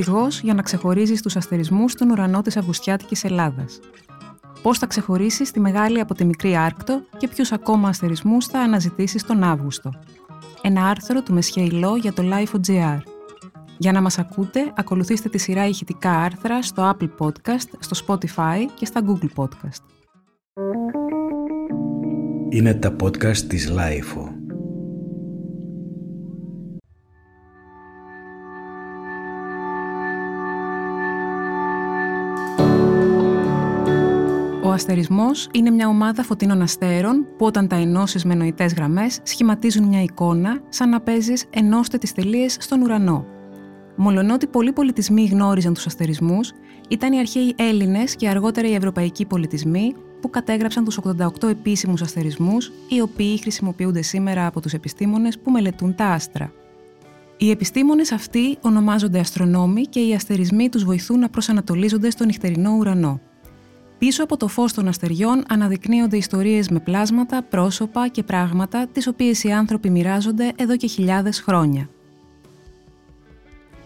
οδηγός για να ξεχωρίζεις τους αστερισμούς στον ουρανό της Αυγουστιάτικης Ελλάδας. Πώς θα ξεχωρίσεις τη μεγάλη από τη μικρή Άρκτο και ποιους ακόμα αστερισμούς θα αναζητήσεις τον Αύγουστο. Ένα άρθρο του Μεσχεϊλό για το Life.gr. Για να μας ακούτε, ακολουθήστε τη σειρά ηχητικά άρθρα στο Apple Podcast, στο Spotify και στα Google Podcast. Είναι τα podcast της Lifeo. Ο αστερισμός είναι μια ομάδα φωτεινών αστέρων που όταν τα ενώσεις με νοητές γραμμές σχηματίζουν μια εικόνα σαν να παίζεις ενώστε τις τελείες στον ουρανό. Μολονότι πολλοί πολιτισμοί γνώριζαν τους αστερισμούς, ήταν οι αρχαίοι Έλληνες και αργότερα οι ευρωπαϊκοί πολιτισμοί που κατέγραψαν τους 88 επίσημους αστερισμούς, οι οποίοι χρησιμοποιούνται σήμερα από τους επιστήμονες που μελετούν τα άστρα. Οι επιστήμονες αυτοί ονομάζονται αστρονόμοι και οι αστερισμοί τους βοηθούν να προσανατολίζονται στο νυχτερινό ουρανό. Πίσω από το φως των αστεριών αναδεικνύονται ιστορίες με πλάσματα, πρόσωπα και πράγματα τις οποίες οι άνθρωποι μοιράζονται εδώ και χιλιάδες χρόνια.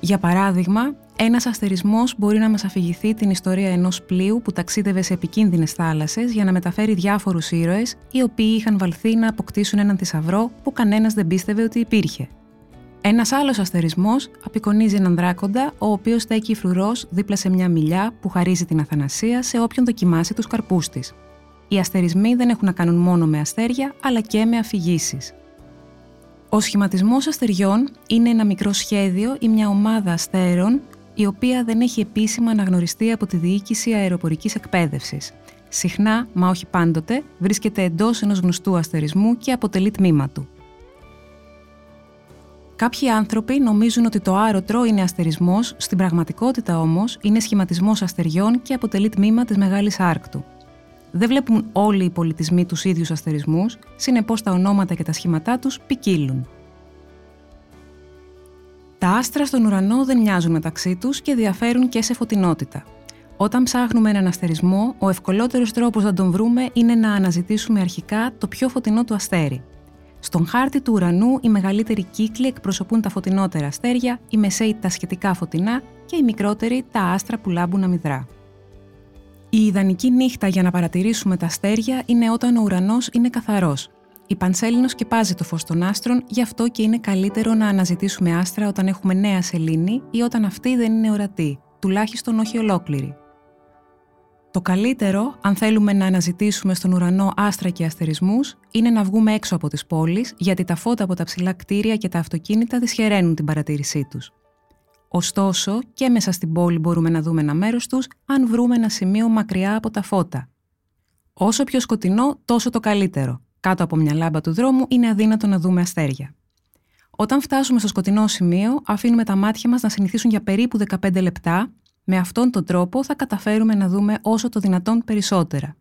Για παράδειγμα, ένας αστερισμός μπορεί να μας αφηγηθεί την ιστορία ενός πλοίου που ταξίδευε σε επικίνδυνες θάλασσες για να μεταφέρει διάφορους ήρωες, οι οποίοι είχαν βαλθεί να αποκτήσουν έναν θησαυρό που κανένας δεν πίστευε ότι υπήρχε. Ένας άλλος αστερισμός απεικονίζει έναν δράκοντα, ο οποίος στέκει φρουρός δίπλα σε μια μιλιά που χαρίζει την αθανασία σε όποιον δοκιμάσει τους καρπούς της. Οι αστερισμοί δεν έχουν να κάνουν μόνο με αστέρια, αλλά και με αφηγήσεις. Ο σχηματισμός αστεριών είναι ένα μικρό σχέδιο ή μια ομάδα αστέρων η οποία δεν έχει επίσημα αναγνωριστεί από τη διοίκηση αεροπορικής εκπαίδευσης. Συχνά, μα όχι πάντοτε, βρίσκεται εντός ενός γνωστού αστερισμού και αποτελεί τμήμα του. Κάποιοι άνθρωποι νομίζουν ότι το άρωτρο είναι αστερισμός, στην πραγματικότητα όμως είναι σχηματισμός αστεριών και αποτελεί τμήμα της Μεγάλης Άρκτου. Δεν βλέπουν όλοι οι πολιτισμοί τους ίδιους αστερισμούς, συνεπώς τα ονόματα και τα σχήματά τους ποικίλουν. Τα άστρα στον ουρανό δεν μοιάζουν μεταξύ τους και διαφέρουν και σε φωτεινότητα. Όταν ψάχνουμε έναν αστερισμό, ο ευκολότερος τρόπος να τον βρούμε είναι να αναζητήσουμε αρχικά το πιο φωτεινό του αστέρι. Στον χάρτη του ουρανού, οι μεγαλύτεροι κύκλοι εκπροσωπούν τα φωτεινότερα αστέρια, οι μεσαίοι τα σχετικά φωτεινά και οι μικρότεροι τα άστρα που λάμπουν αμυδρά. Η ιδανική νύχτα για να παρατηρήσουμε τα αστέρια είναι όταν ο ουρανός είναι καθαρός, η πανσέλινος σκεπάζει το φως των άστρων, γι' αυτό και είναι καλύτερο να αναζητήσουμε άστρα όταν έχουμε νέα σελήνη ή όταν αυτή δεν είναι ορατή, τουλάχιστον όχι ολόκληρη. Το καλύτερο, αν θέλουμε να αναζητήσουμε στον ουρανό άστρα και αστερισμούς, είναι να βγούμε έξω από τις πόλεις, γιατί τα φώτα από τα ψηλά κτίρια και τα αυτοκίνητα δυσχεραίνουν την παρατήρησή τους. Ωστόσο, και μέσα στην πόλη μπορούμε να δούμε ένα μέρος τους, αν βρούμε ένα σημείο μακριά από τα φώτα. Όσο πιο σκοτεινό, τόσο το καλύτερο, κάτω από μια λάμπα του δρόμου είναι αδύνατο να δούμε αστέρια. Όταν φτάσουμε στο σκοτεινό σημείο, αφήνουμε τα μάτια μας να συνηθίσουν για περίπου 15 λεπτά. Με αυτόν τον τρόπο θα καταφέρουμε να δούμε όσο το δυνατόν περισσότερα.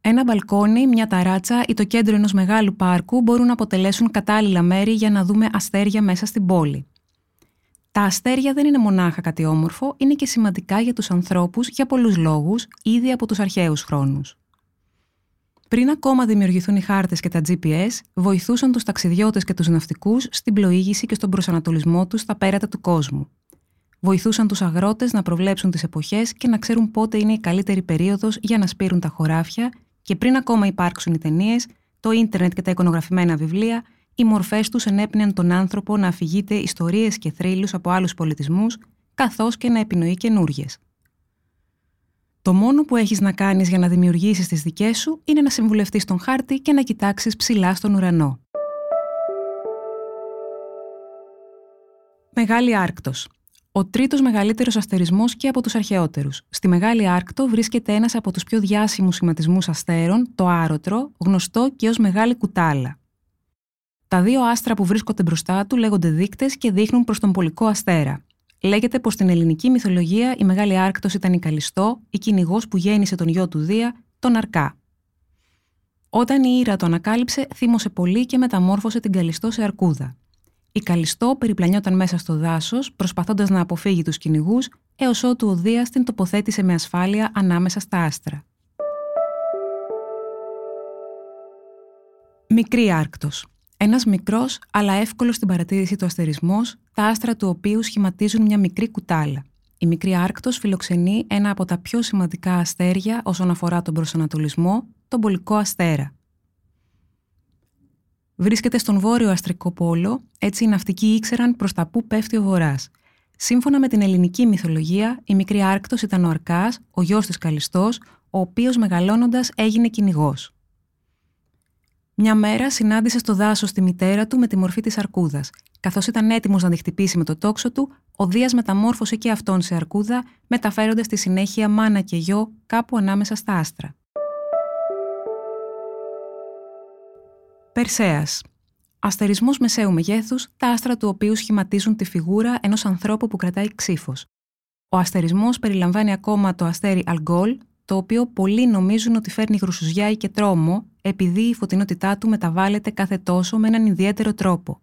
Ένα μπαλκόνι, μια ταράτσα ή το κέντρο ενός μεγάλου πάρκου μπορούν να αποτελέσουν κατάλληλα μέρη για να δούμε αστέρια μέσα στην πόλη. Τα αστέρια δεν είναι μονάχα κάτι όμορφο, είναι και σημαντικά για τους ανθρώπους για πολλούς λόγους, ήδη από τους αρχαίους χρόνους. Πριν ακόμα δημιουργηθούν οι χάρτες και τα GPS, βοηθούσαν τους ταξιδιώτες και τους ναυτικούς στην πλοήγηση και στον προσανατολισμό τους στα πέρατα του κόσμου. Βοηθούσαν τους αγρότες να προβλέψουν τις εποχές και να ξέρουν πότε είναι η καλύτερη περίοδος για να σπείρουν τα χωράφια, και πριν ακόμα υπάρξουν οι ταινίες, το ίντερνετ και τα εικονογραφημένα βιβλία, οι μορφές τους ενέπνεαν τον άνθρωπο να αφηγείται ιστορίες και θρύλους από άλλους πολιτισμούς, καθώς και να επινοεί καινούριε. Το μόνο που έχεις να κάνεις για να δημιουργήσεις τις δικές σου είναι να συμβουλευτείς τον χάρτη και να κοιτάξεις ψηλά στον ουρανό. Μεγάλη Άρκτος. Ο τρίτος μεγαλύτερος αστερισμός και από τους αρχαιότερους. Στη Μεγάλη Άρκτο βρίσκεται ένας από τους πιο διάσημους σχηματισμούς αστέρων, το Άρωτρο, γνωστό και ως Μεγάλη Κουτάλα. Τα δύο άστρα που βρίσκονται μπροστά του λέγονται δείκτες και δείχνουν προς τον πολικό αστέρα. Λέγεται πως στην ελληνική μυθολογία η Μεγάλη Άρκτος ήταν η Καλιστό, η κυνηγός που γέννησε τον γιο του Δία, τον Αρκά. Όταν η Ήρα το ανακάλυψε, θύμωσε πολύ και μεταμόρφωσε την Καλιστό σε αρκούδα. Η Καλιστό περιπλανιόταν μέσα στο δάσος, προσπαθώντας να αποφύγει τους κυνηγούς, έως ότου ο Δίας την τοποθέτησε με ασφάλεια ανάμεσα στα άστρα. Μικρή Άρκτος Ένας μικρός αλλά εύκολος στην παρατήρηση του αστερισμός, τα άστρα του οποίου σχηματίζουν μια μικρή κουτάλα. Η μικρή Άρκτος φιλοξενεί ένα από τα πιο σημαντικά αστέρια όσον αφορά τον προσανατολισμό, τον πολικό αστέρα. Βρίσκεται στον βόρειο αστρικό πόλο, έτσι οι ναυτικοί ήξεραν προς τα πού πέφτει ο βορρά. Σύμφωνα με την ελληνική μυθολογία, η μικρή Άρκτος ήταν ο Αρκάς, ο γιος της Καλιστός, ο οποίος μεγαλώνοντας έγινε κυνηγός. Μια μέρα συνάντησε στο δάσος τη μητέρα του με τη μορφή της Αρκούδας. Καθώς ήταν έτοιμος να τη χτυπήσει με το τόξο του, ο Δίας μεταμόρφωσε και αυτόν σε Αρκούδα, μεταφέροντας στη συνέχεια μάνα και γιο κάπου ανάμεσα στα άστρα. Περσέας Αστερισμός μεσαίου μεγέθους, τα άστρα του οποίου σχηματίζουν τη φιγούρα ενός ανθρώπου που κρατάει ξύφος. Ο αστερισμός περιλαμβάνει ακόμα το αστέρι Αλγκόλ, το οποίο πολλοί νομίζουν ότι φέρνει γρουσουζιά ή και τρόμο, επειδή η φωτεινότητά του μεταβάλλεται κάθε τόσο με έναν ιδιαίτερο τρόπο.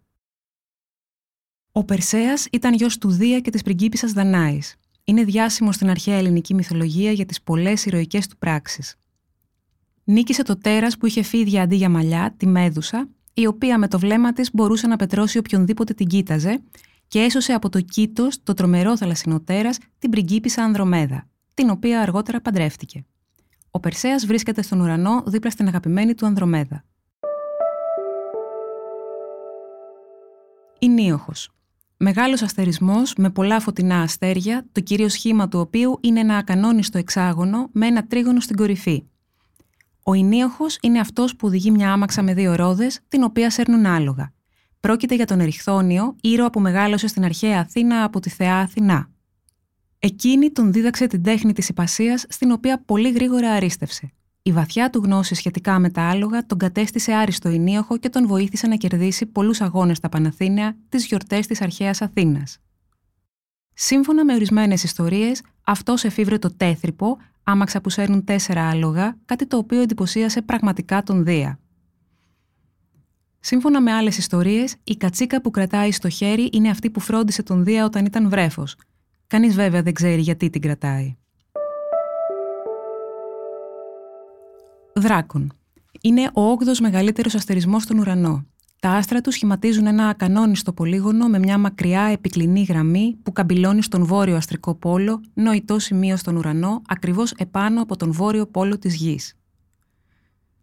Ο Περσέας ήταν γιος του Δία και της πριγκίπισσας Δανάης. Είναι διάσημος στην αρχαία ελληνική μυθολογία για τις πολλές ηρωικές του πράξεις. Νίκησε το τέρας που είχε φίδια αντί για μαλλιά, τη Μέδουσα, η οποία με το βλέμμα της μπορούσε να πετρώσει οποιονδήποτε την κοίταζε και έσωσε από το κήτος το τρομερό θαλασσινό τέρας την πριγκίπισσα Ανδρομέδα, την οποία αργότερα παντρεύτηκε. Ο Περσέας βρίσκεται στον ουρανό δίπλα στην αγαπημένη του Ανδρομέδα. Η Νίοχος. Μεγάλος αστερισμός με πολλά φωτεινά αστέρια, το κύριο σχήμα του οποίου είναι ένα ακανόνιστο εξάγωνο με ένα τρίγωνο στην κορυφή. Ο Ινίοχος είναι αυτός που οδηγεί μια άμαξα με δύο ρόδες, την οποία σέρνουν άλογα. Πρόκειται για τον Εριχθόνιο, ήρωα που μεγάλωσε στην αρχαία Αθήνα από τη θεά Αθηνά. Εκείνη τον δίδαξε την τέχνη της υπασίας, στην οποία πολύ γρήγορα αρίστευσε. Η βαθιά του γνώση σχετικά με τα άλογα τον κατέστησε άριστο ενίοχο και τον βοήθησε να κερδίσει πολλούς αγώνες στα Παναθήναια τις γιορτές της αρχαίας Αθήνας. Σύμφωνα με ορισμένες ιστορίες, αυτός εφήβρε το téθρυπο, άμαξα που σέρνουν τέσσερα άλογα, κάτι το οποίο εντυπωσίασε πραγματικά τον Δία. Σύμφωνα με άλλες ιστορίες, η κατσίκα που κρατάει στο χέρι είναι αυτή που φρόντισε τον Δία όταν ήταν βρέφος, Κανείς βέβαια δεν ξέρει γιατί την κρατάει. Δράκον. Είναι ο όγδος μεγαλύτερος αστερισμός στον ουρανό. Τα άστρα τους σχηματίζουν ένα ακανόνιστο πολύγωνο με μια μακριά επικλινή γραμμή που καμπυλώνει στον βόρειο αστρικό πόλο, νοητό σημείο στον ουρανό, ακριβώς επάνω από τον βόρειο πόλο της γης.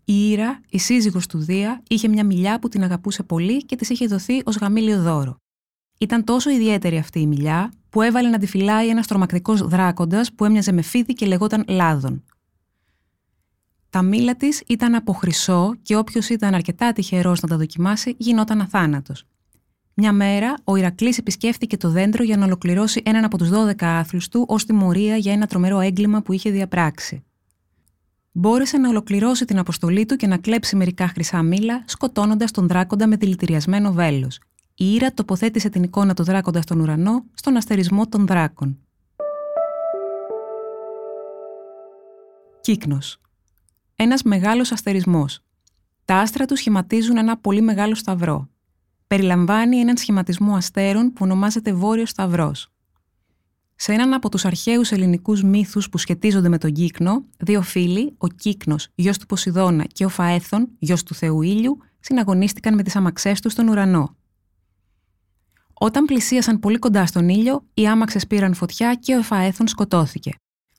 Η Ήρα, η σύζυγος του Δία, είχε μια μιλιά που την αγαπούσε πολύ και της είχε δοθεί ως γαμήλιο δώρο. Ήταν τόσο ιδιαίτερη αυτή η μιλιά, που έβαλε να τη φυλάει ένας τρομακτικός δράκοντας που έμοιαζε με φίδι και λεγόταν Λάδον. Τα μήλα της ήταν από χρυσό και όποιος ήταν αρκετά τυχερός να τα δοκιμάσει γινόταν αθάνατος. Μια μέρα, ο Ηρακλής επισκέφθηκε το δέντρο για να ολοκληρώσει έναν από τους 12 άθλους του ως τιμωρία για ένα τρομερό έγκλημα που είχε διαπράξει. Μπόρεσε να ολοκληρώσει την αποστολή του και να κλέψει μερικά χρυσά μήλα, σκοτώνοντας τον δράκοντα με δηλητηριασμένο βέλος, η Ήρα τοποθέτησε την εικόνα του δράκοντα στον ουρανό στον αστερισμό των δράκων. Κύκνος. Ένας μεγάλος αστερισμός. Τα άστρα του σχηματίζουν ένα πολύ μεγάλο σταυρό. Περιλαμβάνει έναν σχηματισμό αστέρων που ονομάζεται Βόρειος Σταυρός. Σε έναν από τους αρχαίους ελληνικούς μύθους που σχετίζονται με τον Κύκνο, δύο φίλοι, ο Κύκνος, γιος του Ποσειδώνα και ο Φαέθων, γιος του Θεού Ήλιου, συναγωνίστηκαν με τις αμαξές τους στον ουρανό. Όταν πλησίασαν πολύ κοντά στον ήλιο, οι άμαξες πήραν φωτιά και ο Εφαέθων σκοτώθηκε.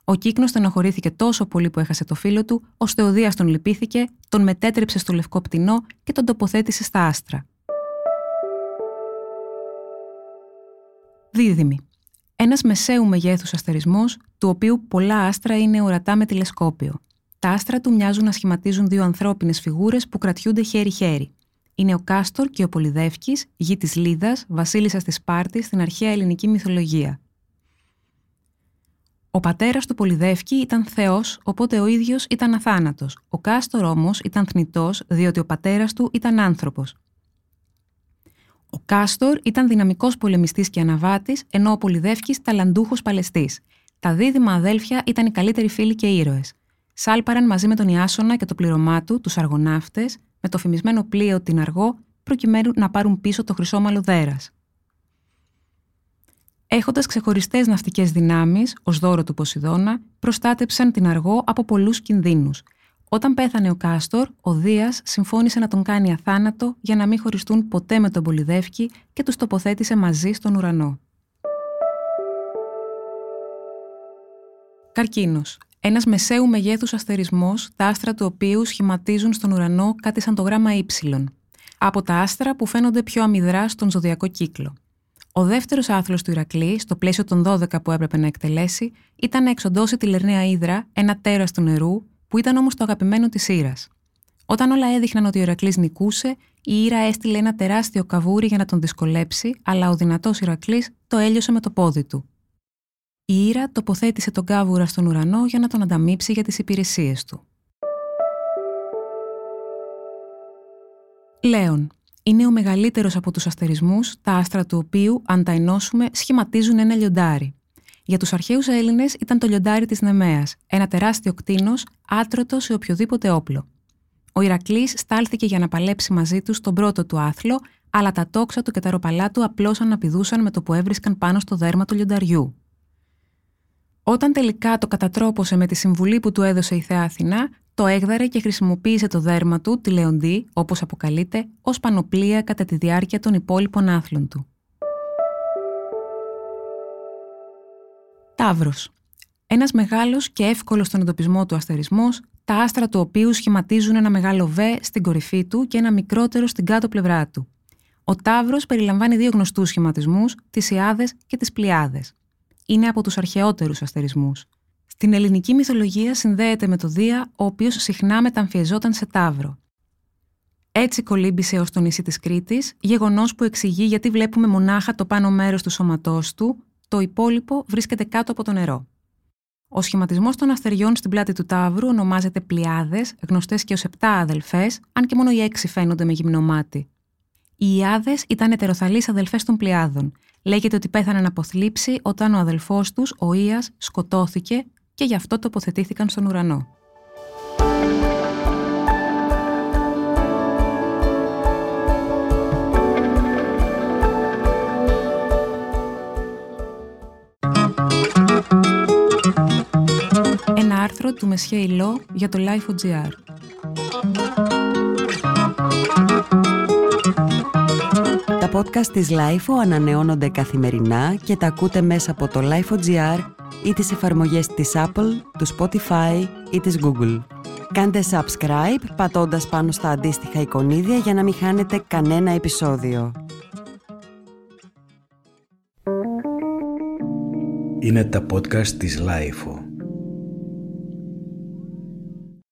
Ο κύκνος στενοχωρήθηκε τόσο πολύ που έχασε το φίλο του, ώστε ο Δία τον λυπήθηκε, τον μετέτρεψε στο λευκό πτηνό και τον τοποθέτησε στα άστρα. Δίδυμη. Ένας μεσαίου μεγέθους αστερισμός, του οποίου πολλά άστρα είναι ορατά με τηλεσκόπιο. Τα άστρα του μοιάζουν να σχηματίζουν δύο ανθρώπινες φιγούρες που κρατιούνται χέρι-χέρι είναι ο Κάστορ και ο Πολυδεύκης, γη της Λίδας, βασίλισσας της Σπάρτης στην αρχαία ελληνική μυθολογία. Ο πατέρας του Πολυδεύκη ήταν θεός, οπότε ο ίδιος ήταν αθάνατος. Ο Κάστορ όμως ήταν θνητός, διότι ο πατέρας του ήταν άνθρωπος. Ο Κάστορ ήταν δυναμικός πολεμιστής και αναβάτης, ενώ ο Πολυδεύκης ταλαντούχος παλαιστής. Τα δίδυμα αδέλφια ήταν οι καλύτεροι φίλοι και ήρωες. Σάλπαραν μαζί με τον Ιάσονα και το πληρωμά του, τους αργοναύτες, με το φημισμένο πλοίο την Αργό, προκειμένου να πάρουν πίσω το χρυσόμαλο δέρας. Έχοντας ξεχωριστές ναυτικές δυνάμεις, ως δώρο του Ποσειδώνα, προστάτεψαν την Αργό από πολλούς κινδύνους. Όταν πέθανε ο Κάστορ, ο Δίας συμφώνησε να τον κάνει αθάνατο για να μην χωριστούν ποτέ με τον Πολυδεύκη και τους τοποθέτησε μαζί στον ουρανό. Καρκίνος. Ένας μεσαίου μεγέθους αστερισμός, τα άστρα του οποίου σχηματίζουν στον ουρανό κάτι σαν το γράμμα Y. Από τα άστρα που φαίνονται πιο αμυδρά στον ζωδιακό κύκλο. Ο δεύτερος άθλος του Ηρακλή, στο πλαίσιο των 12 που έπρεπε να εκτελέσει, ήταν να εξοντώσει τη Λερναία Ήδρα, ένα τέρας του νερού, που ήταν όμως το αγαπημένο της Ήρας. Όταν όλα έδειχναν ότι ο Ηρακλής νικούσε, η Ήρα έστειλε ένα τεράστιο καβούρι για να τον δυσκολέψει, αλλά ο δυνατός Ηρακλής το έλειωσε με το πόδι του. Η Ήρα τοποθέτησε τον κάβουρα στον ουρανό για να τον ανταμείψει για τις υπηρεσίες του. Λέων, είναι ο μεγαλύτερος από τους αστερισμούς, τα άστρα του οποίου, αν τα ενώσουμε, σχηματίζουν ένα λιοντάρι. Για τους αρχαίους Έλληνες ήταν το λιοντάρι της Νεμαίας, ένα τεράστιο κτίνος, άτρωτο σε οποιοδήποτε όπλο. Ο Ηρακλής στάλθηκε για να παλέψει μαζί του τον πρώτο του άθλο, αλλά τα τόξα του και τα ροπαλά του απλώς αναπηδούσαν με το που έβρισκαν πάνω στο δέρμα του λιονταριού. Όταν τελικά το κατατρόπωσε με τη συμβουλή που του έδωσε η Θεά Αθηνά, το έγδαρε και χρησιμοποίησε το δέρμα του, τη Λεοντή, όπως αποκαλείται, ως πανοπλία κατά τη διάρκεια των υπόλοιπων άθλων του. Ταύρος. Ένας μεγάλος και εύκολος στον εντοπισμό του αστερισμός, τα άστρα του οποίου σχηματίζουν ένα μεγάλο β στην κορυφή του και ένα μικρότερο στην κάτω πλευρά του. Ο Ταύρος περιλαμβάνει δύο γνωστούς σχηματισμούς, τις Ιάδες και τις Πλιάδες. Είναι από τους αρχαιότερους αστερισμούς. Στην ελληνική μυθολογία συνδέεται με το Δία, ο οποίος συχνά μεταμφιεζόταν σε τάβρο. Έτσι κολύμπησε ως το νησί της Κρήτης, γεγονός που εξηγεί γιατί βλέπουμε μονάχα το πάνω μέρος του σώματός του, το υπόλοιπο βρίσκεται κάτω από το νερό. Ο σχηματισμός των αστεριών στην πλάτη του Ταύρου ονομάζεται Πλιάδες, γνωστές και ως επτά αδελφές, αν και μόνο οι έξι φαίνονται με γυμνό μάτι. Οι Ιάδες ήταν ετεροθαλεί αδελφές των Πλιάδων. Λέγεται ότι πέθαναν από θλίψη όταν ο αδελφός τους, ο Ίας, σκοτώθηκε και γι' αυτό τοποθετήθηκαν στον ουρανό. Ένα άρθρο του Μεσχέ Ιλό για το Life.gr. Τα podcast της LIFO ανανεώνονται καθημερινά και τα ακούτε μέσα από το Life.gr ή τις εφαρμογές της Apple, του Spotify ή της Google. Κάντε subscribe πατώντας πάνω στα αντίστοιχα εικονίδια για να μην χάνετε κανένα επεισόδιο. Είναι τα podcast της Lifeo.